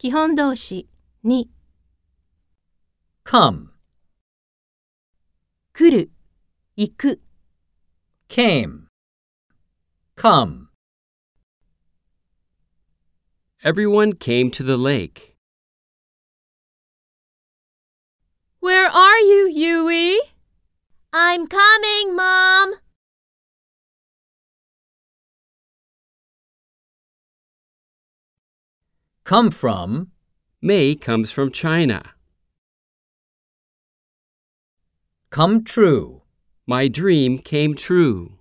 基本動詞に come, 来る、行く、 came, come. Everyone came to the lake. Where are you, Yui? I'm coming, Mom. Come from, May comes from China. come true. My dream came true.